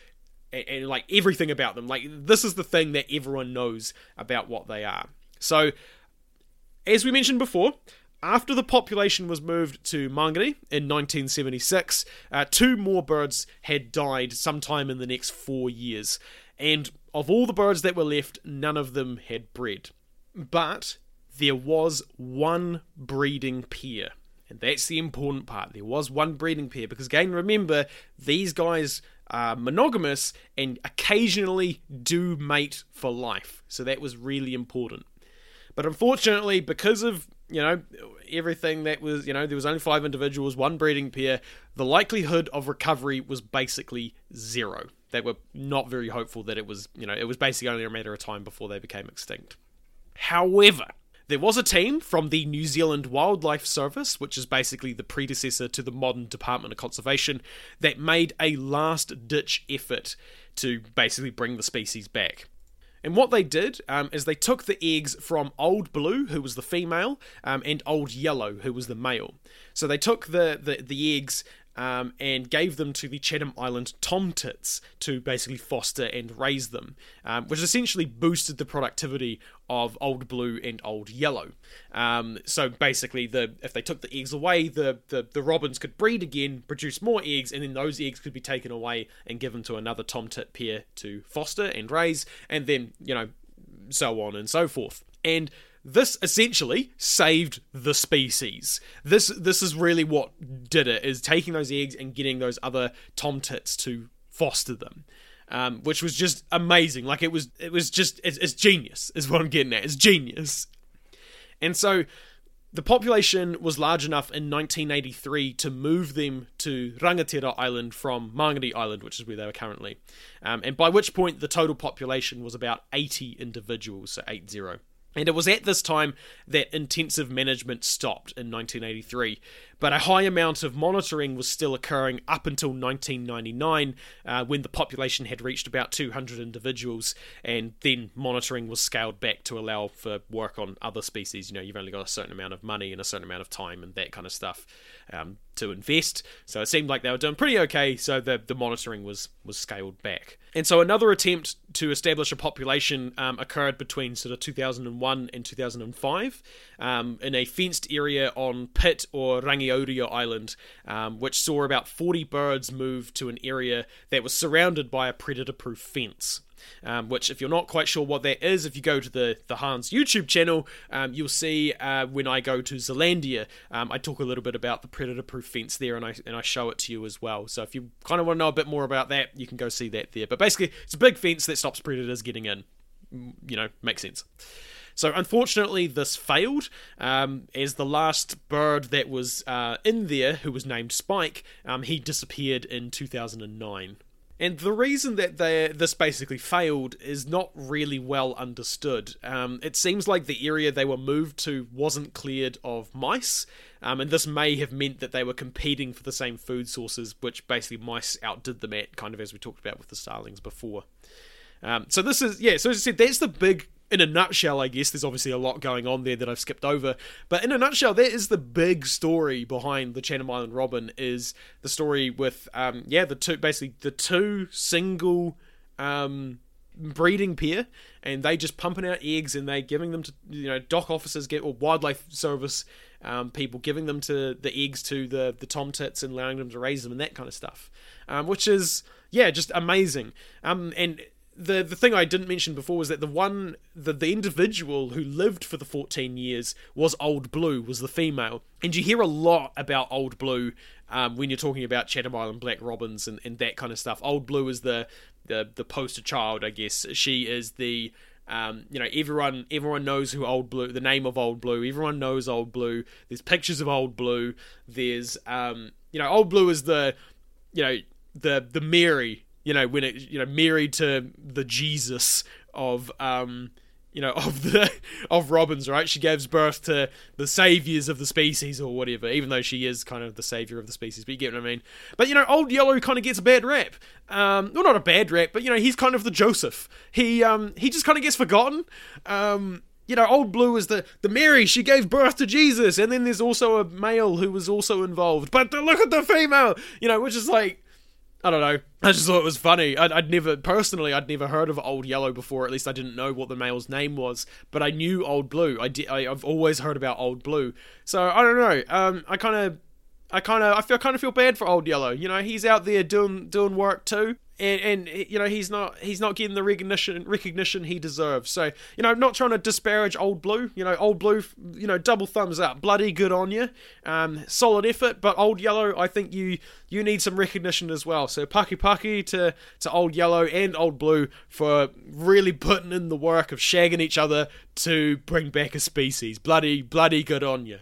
and and like everything about them. Like this is the thing that everyone knows about what they are. So, as we mentioned before, after the population was moved to Mangere in 1976, uh, two more birds had died sometime in the next four years. And of all the birds that were left, none of them had bred. But there was one breeding pair. And that's the important part. There was one breeding pair because, again, remember, these guys are monogamous and occasionally do mate for life. So that was really important. But unfortunately, because of you know everything that was you know there was only five individuals, one breeding pair, the likelihood of recovery was basically zero. They were not very hopeful that it was you know it was basically only a matter of time before they became extinct. However, there was a team from the New Zealand Wildlife Service, which is basically the predecessor to the modern Department of Conservation, that made a last ditch effort to basically bring the species back. And what they did um, is they took the eggs from Old Blue, who was the female, um, and Old Yellow, who was the male. So they took the, the, the eggs um, and gave them to the Chatham Island tomtits to basically foster and raise them, um, which essentially boosted the productivity of Old Blue and Old Yellow. Um, so basically, the if they took the eggs away, the, the, the robins could breed again, produce more eggs, and then those eggs could be taken away and given to another tomtit pair to foster and raise, and then you know so on and so forth. And this essentially saved the species. This this is really what did it is taking those eggs and getting those other tomtits to foster them. Um, which was just amazing. Like it was, it was just, it's, it's genius. Is what I'm getting at. It's genius. And so, the population was large enough in 1983 to move them to Rangatira Island from Mangere Island, which is where they were currently. Um, and by which point the total population was about 80 individuals, so 80. And it was at this time that intensive management stopped in 1983. But a high amount of monitoring was still occurring up until 1999, uh, when the population had reached about 200 individuals, and then monitoring was scaled back to allow for work on other species. You know, you've only got a certain amount of money and a certain amount of time and that kind of stuff um, to invest. So it seemed like they were doing pretty okay. So the the monitoring was was scaled back. And so another attempt to establish a population um, occurred between sort of 2001 and 2005 um, in a fenced area on Pitt or Rangiora Island, um, which saw about 40 birds move to an area that was surrounded by a predator-proof fence um, which if you're not quite sure what that is, if you go to the, the HANZ YouTube channel, um, you'll see uh, when I go to Zealandia, um, I talk a little bit about the predator-proof fence there, and I and I show it to you as well. So if you kind of want to know a bit more about that, you can go see that there. But basically, it's a big fence that stops predators getting in. You know, makes sense. So unfortunately, this failed, um, as the last bird that was uh, in there, who was named Spike, um, he disappeared in 2009. And the reason that they, this basically failed is not really well understood. Um, it seems like the area they were moved to wasn't cleared of mice, um, and this may have meant that they were competing for the same food sources, which basically mice outdid them at, kind of as we talked about with the starlings before. Um, so this is yeah. So as I said, that's the big in a nutshell, I guess there's obviously a lot going on there that I've skipped over. But in a nutshell, that is the big story behind the Chatham Island Robin. Is the story with um, yeah the two basically the two single um, breeding pair, and they just pumping out eggs and they giving them to you know DOC officers get or wildlife service um, people giving them to the eggs to the the tomtits and allowing them to raise them and that kind of stuff, um, which is yeah just amazing. Um, and the the thing I didn't mention before was that the one the the individual who lived for the 14 years was Old Blue was the female. And you hear a lot about Old Blue um, when you're talking about Chatham Island Black Robins and, and that kind of stuff. Old Blue is the the the poster child I guess. She is the um, you know everyone everyone knows who Old Blue the name of Old Blue. Everyone knows Old Blue. There's pictures of Old Blue. There's um, you know Old Blue is the you know the the Mary you know when it you know married to the Jesus of um you know of the of Robins right? She gives birth to the saviors of the species or whatever even though she is kind of the savior of the species but you get what I mean. But you know old yellow kind of gets a bad rap. Um well not a bad rap but you know he's kind of the Joseph. He um he just kind of gets forgotten. Um you know, Old Blue is the, the Mary, she gave birth to Jesus, and then there's also a male who was also involved. But look at the female, you know, which is like, I don't know. I just thought it was funny. I'd, I'd, never, personally, I'd never heard of Old Yellow before. At least I didn't know what the male's name was. But I knew Old Blue. I did. I, have always heard about Old Blue. So I don't know. Um, I kind of, I kind of, I feel kind of feel bad for Old Yellow. You know, he's out there doing doing work too and, and you know he's not he's not getting the recognition recognition he deserves. So you know, not trying to disparage Old Blue. You know, Old Blue, you know, double thumbs up, bloody good on you, um, solid effort. But Old Yellow, I think you you need some recognition as well. So Paki Paki to to Old Yellow and Old Blue for really putting in the work of shagging each other to bring back a species. Bloody bloody good on you.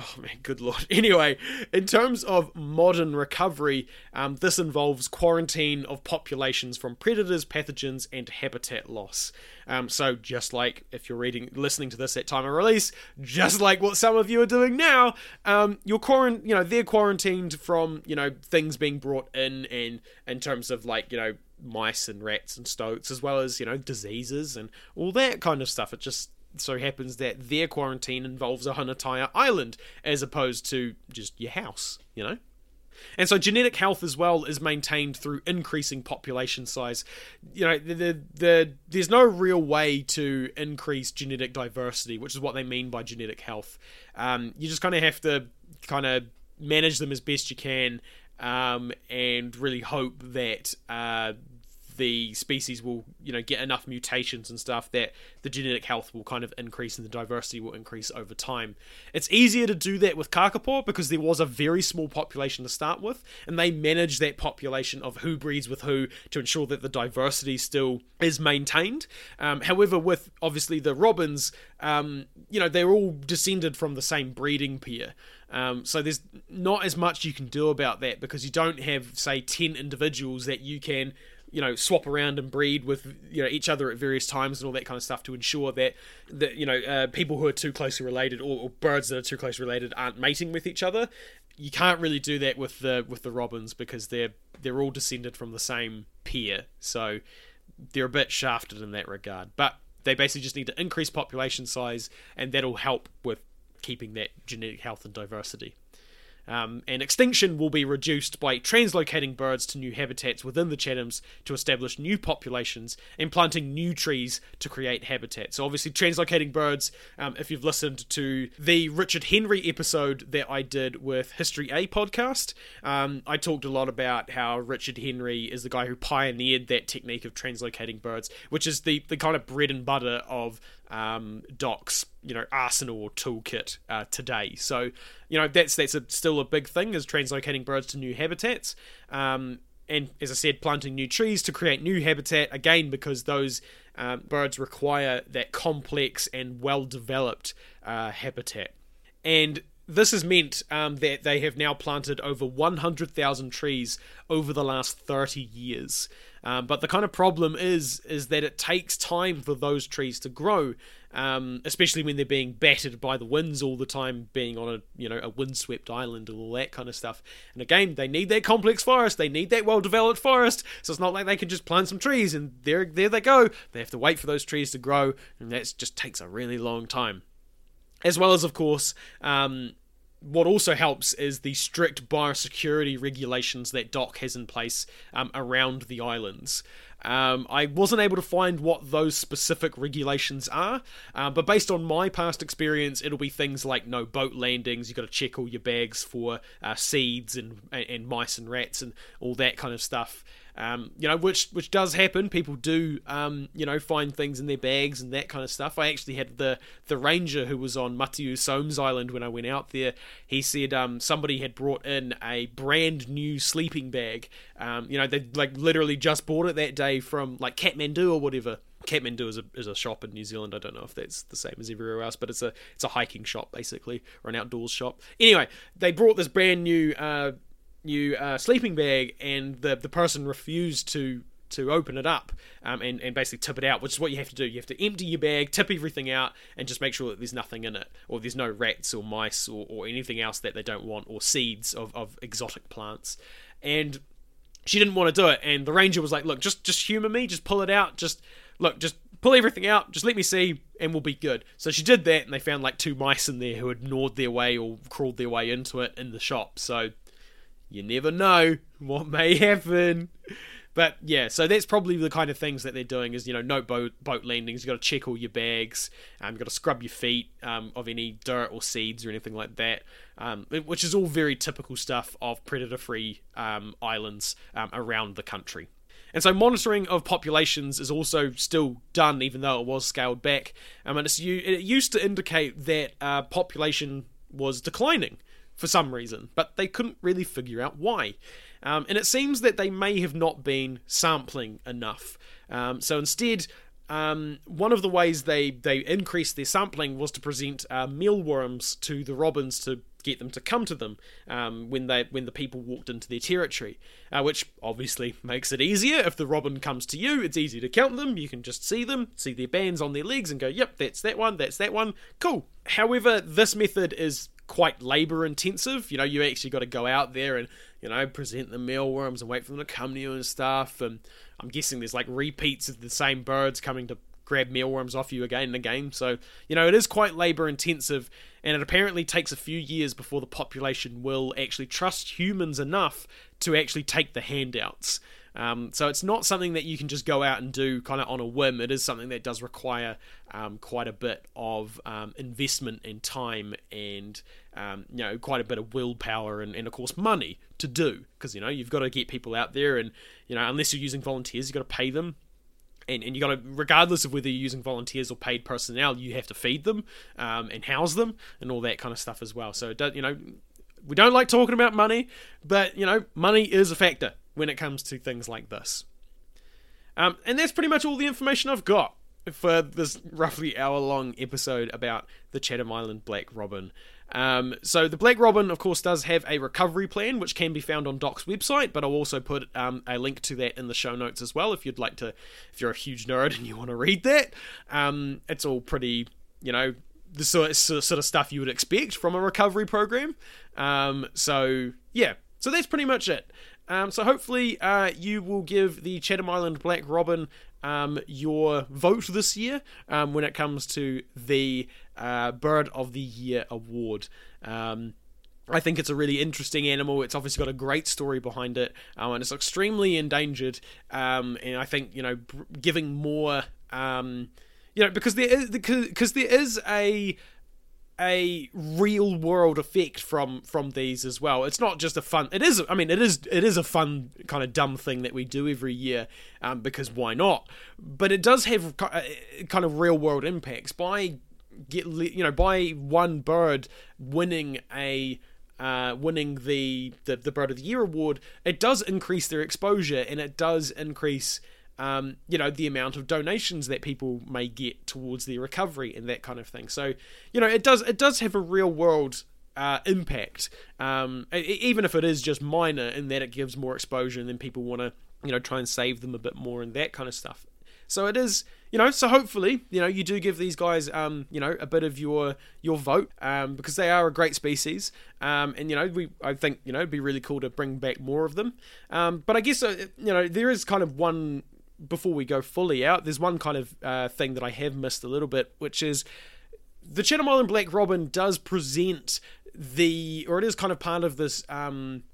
Oh man, good lord. Anyway, in terms of modern recovery, um, this involves quarantine of populations from predators, pathogens, and habitat loss. Um, so just like if you're reading, listening to this at time of release, just like what some of you are doing now, um, you're quarant, you know, they're quarantined from you know things being brought in, and in terms of like you know mice and rats and stoats, as well as you know diseases and all that kind of stuff. It just so happens that their quarantine involves a entire island as opposed to just your house, you know? And so genetic health as well is maintained through increasing population size. You know, the, the, the, there's no real way to increase genetic diversity, which is what they mean by genetic health. Um, you just kind of have to kind of manage them as best you can um, and really hope that uh, the species will you know get enough mutations and stuff that the genetic health will kind of increase and the diversity will increase over time. It's easier to do that with Kakapo because there was a very small population to start with, and they manage that population of who breeds with who to ensure that the diversity still is maintained. Um, however, with obviously the robins, um, you know they're all descended from the same breeding pair. Um, so there's not as much you can do about that because you don't have, say, 10 individuals that you can you know swap around and breed with you know each other at various times and all that kind of stuff to ensure that that you know uh, people who are too closely related or, or, birds that are too closely related aren't mating with each other. You can't really do that with the with the robins because they're they're all descended from the same pair, so they're a bit shafted in that regard. But they basically just need to increase population size, and that'll help with keeping that genetic health and diversity. Um, and extinction will be reduced by translocating birds to new habitats within the Chathams to establish new populations and planting new trees to create habitat. So, obviously, translocating birds, um, if you've listened to the Richard Henry episode that I did with History A podcast, um, I talked a lot about how Richard Henry is the guy who pioneered that technique of translocating birds, which is the, the kind of bread and butter of um, DOC's you know arsenal or toolkit uh, today. So you know that's that's a, still a big thing is translocating birds to new habitats. Um, and as I said, planting new trees to create new habitat again because those um, birds require that complex and well developed uh, habitat. And this has meant um, that they have now planted over 100,000 trees over the last 30 years. Um, but the kind of problem is is that it takes time for those trees to grow, um, especially when they're being battered by the winds all the time, being on a you know a windswept island and all that kind of stuff. And again, they need that complex forest, they need that well developed forest. So it's not like they can just plant some trees and there there they go. They have to wait for those trees to grow, and that just takes a really long time as well as, of course, um, what also helps is the strict biosecurity regulations that DOC has in place um, around the islands. Um, I wasn't able to find what those specific regulations are, uh, but based on my past experience, it'll be things like no boat landings. You've got to check all your bags for uh, seeds and, and mice and rats and all that kind of stuff. Um, you know, which which does happen. People do, um, you know, find things in their bags and that kind of stuff. I actually had the the ranger who was on Matiu Somes Island when I went out there. He said um, somebody had brought in a brand new sleeping bag. Um, you know, they like literally just bought it that day from like Kathmandu or whatever. Kathmandu is a, is a shop in New Zealand. I don't know if that's the same as everywhere else, but it's a it's a hiking shop basically or an outdoors shop. Anyway, they brought this brand new uh, new uh, sleeping bag, and the the person refused to to open it up um, and, and basically tip it out, which is what you have to do. You have to empty your bag, tip everything out, and just make sure that there's nothing in it, or there's no rats or mice or, or anything else that they don't want, or seeds of, of exotic plants. And she didn't want to do it, and the ranger was like, "Look, just just humor me, just pull it out, just look, just pull everything out, just let me see, and we'll be good." So she did that, and they found like two mice in there who had gnawed their way or crawled their way into it in the shop. So you never know what may happen. But yeah, so that's probably the kind of things that they're doing is, you know, no boat, boat landings. You've got to check all your bags. Um, you've got to scrub your feet um, of any dirt or seeds or anything like that, um, which is all very typical stuff of predator free um, islands um, around the country. And so monitoring of populations is also still done, even though it was scaled back. Um, and it used to indicate that uh, population was declining for some reason, but they couldn't really figure out why. Um, and it seems that they may have not been sampling enough. Um, so instead, um, one of the ways they, they increased their sampling was to present uh, mealworms to the robins to get them to come to them um, when they when the people walked into their territory, uh, which obviously makes it easier. If the robin comes to you, it's easy to count them. You can just see them, see their bands on their legs, and go, "Yep, that's that one. That's that one. Cool." However, this method is quite labor intensive. You know, you actually got to go out there and you know present the mealworms and wait for them to come to you and stuff. And I'm guessing there's like repeats of the same birds coming to grab mealworms off you again and again. So you know it is quite labor intensive, and it apparently takes a few years before the population will actually trust humans enough to actually take the handouts. Um, so it's not something that you can just go out and do kind of on a whim. It is something that does require um, quite a bit of um, investment in time and um, you know quite a bit of willpower and, and of course money to do. Because you know you've got to get people out there and you know unless you're using volunteers you've got to pay them. And, and you got to regardless of whether you're using volunteers or paid personnel you have to feed them um, and house them and all that kind of stuff as well. So it does, you know we don't like talking about money but you know money is a factor when it comes to things like this. Um, and that's pretty much all the information I've got for this roughly hour long episode about the Chatham Island Black Robin. Um, so the Black Robin, of course, does have a recovery plan, which can be found on DOC's website, but I'll also put um, a link to that in the show notes as well, if you'd like to, if you're a huge nerd and you want to read that. Um, it's all pretty, you know, the sort, sort of stuff you would expect from a recovery program. Um, so yeah, so that's pretty much it. Um, so hopefully uh, you will give the Chatham Island Black Robin um, your vote this year um, when it comes to the uh, Bird of the Year award. Um, I think it's a really interesting animal. It's obviously got a great story behind it, um, and it's extremely endangered. Um, and I think you know, giving more, you know, because there is because there is a a real world effect from from these as well. It's not just a fun. It is. I mean, it is. It is a fun kind of dumb thing that we do every year um, because why not? But it does have uh, kind of real world impacts by get you know by one bird winning a. Uh, winning the, the the bird of the year award, it does increase their exposure and it does increase um, you know, the amount of donations that people may get towards their recovery and that kind of thing. So, you know, it does it does have a real world uh, impact, um, even if it is just minor, in that it gives more exposure, and then people want to you know try and save them a bit more and that kind of stuff. So it is, you know, so hopefully, you know, you do give these guys, um, you know, a bit of your your vote, um, because they are a great species, um, and you know, we I think you know it'd be really cool to bring back more of them. Um, but I guess uh, you know there is kind of one before we go fully out. There's one kind of uh, thing that I have missed a little bit, which is the Chatham Island Black Robin does present the or it is kind of part of this um,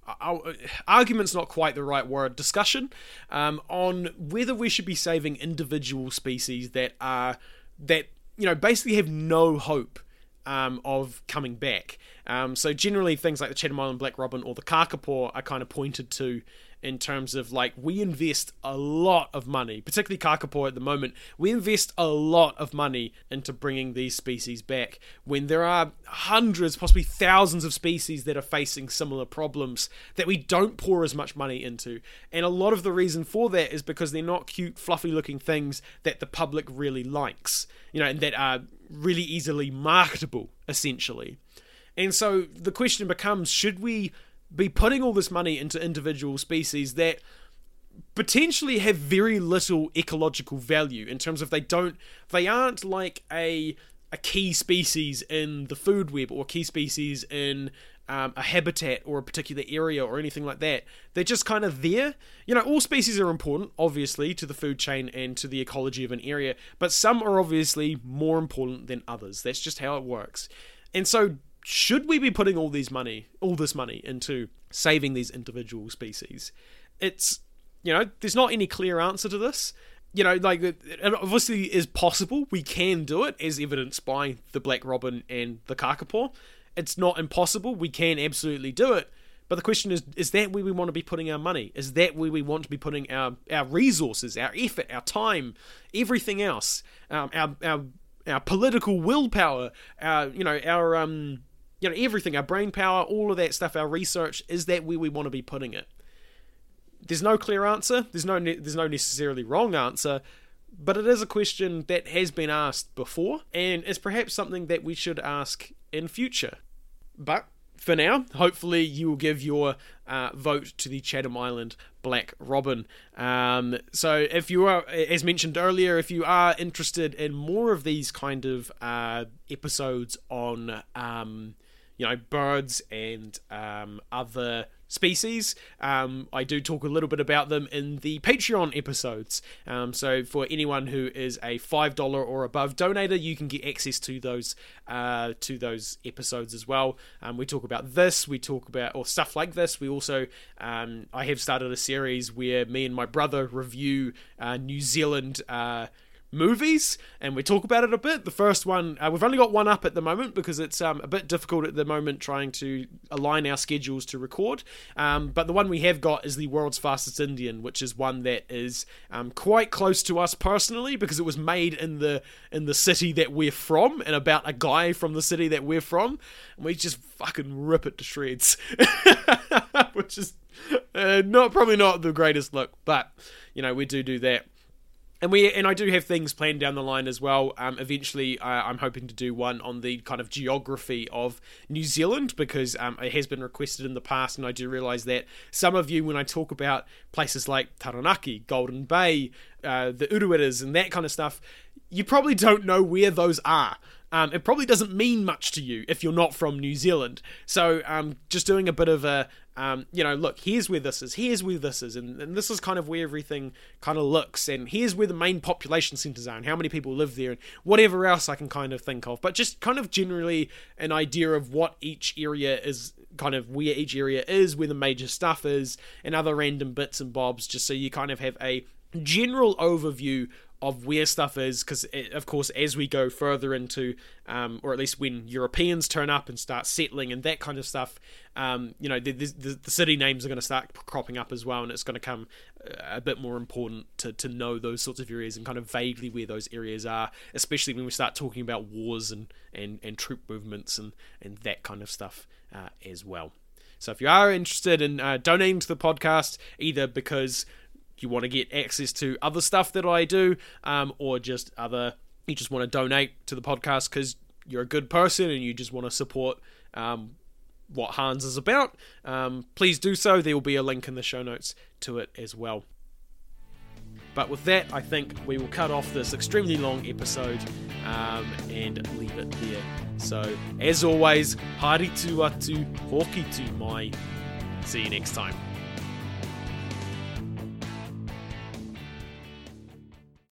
argument's not quite the right word discussion um, on whether we should be saving individual species that are that you know basically have no hope um, of coming back. Um, so generally, things like the Chatham Island black robin or the kakapo are kind of pointed to in terms of like we invest a lot of money, particularly kakapo at the moment. We invest a lot of money into bringing these species back when there are hundreds, possibly thousands of species that are facing similar problems that we don't pour as much money into. And a lot of the reason for that is because they're not cute, fluffy looking things that the public really likes, you know, and that are really easily marketable, essentially. And so the question becomes should we be putting all this money into individual species that potentially have very little ecological value in terms of they don't they aren't like a a key species in the food web or key species in um, a habitat or a particular area or anything like that. They're just kind of there. You know, all species are important, obviously, to the food chain and to the ecology of an area, but some are obviously more important than others. That's just how it works. And so, should we be putting all these money, all this money into saving these individual species? It's, you know, there's not any clear answer to this. You know, like it obviously is possible. We can do it, as evidenced by the black robin and the kakapo. It's not impossible. We can absolutely do it. But the question is, is that where we want to be putting our money? Is that where we want to be putting our, our resources, our effort, our time, everything else, um, our, our our political willpower, our you know our um you know everything, our brain power, all of that stuff, our research, is that where we want to be putting it? There's no clear answer. There's no ne- there's no necessarily wrong answer, but it is a question that has been asked before, and is perhaps something that we should ask in future. But for now, hopefully you will give your uh, vote to the Chatham Island Black Robin. Um, so, if you are, as mentioned earlier, if you are interested in more of these kind of uh, episodes on um, you know birds and um, other species. Um, I do talk a little bit about them in the Patreon episodes. Um, so for anyone who is a five dollar or above donator, you can get access to those uh, to those episodes as well. Um, we talk about this. We talk about or stuff like this. We also um, I have started a series where me and my brother review uh, New Zealand. Uh, movies, and we talk about it a bit. The first one, uh, we've only got one up at the moment because it's um, a bit difficult at the moment trying to align our schedules to record. Um, but the one we have got is the world's fastest Indian, which is one that is um, quite close to us personally because it was made in the in the city that we're from and about a guy from the city that we're from. And we just fucking rip it to shreds, which is uh, not probably not the greatest look, but you know we do do that and we and I do have things planned down the line as well. Um, eventually, I'm hoping to do one on the kind of geography of New Zealand because um, it has been requested in the past, and I do realise that some of you, when I talk about places like Taranaki, Golden Bay, uh, the Ureweras, and that kind of stuff, you probably don't know where those are. Um, it probably doesn't mean much to you if you're not from New Zealand. So, um, just doing a bit of a, um, you know, look, here's where this is, here's where this is, and, and this is kind of where everything kind of looks, and here's where the main population centres are, and how many people live there, and whatever else I can kind of think of. But just kind of generally an idea of what each area is, kind of where each area is, where the major stuff is, and other random bits and bobs, just so you kind of have a general overview of where stuff is because of course as we go further into um, or at least when europeans turn up and start settling and that kind of stuff um, you know the, the, the, city names are going to start cropping up as well and it's going to come uh, a bit more important to, to know those sorts of areas and kind of vaguely where those areas are especially when we start talking about wars and, and, and troop movements and, and that kind of stuff uh, as well. So if you are interested in uh, donating to the podcast either because you want to get access to other stuff that I do, um, or just other, you just want to donate to the podcast because you're a good person and you just want to support um, what HANZ is about, um, please do so. There will be a link in the show notes to it as well. But with that, I think we will cut off this extremely long episode um, and leave it there. So, as always, hari tu atu, hoki tu mai. See you next time.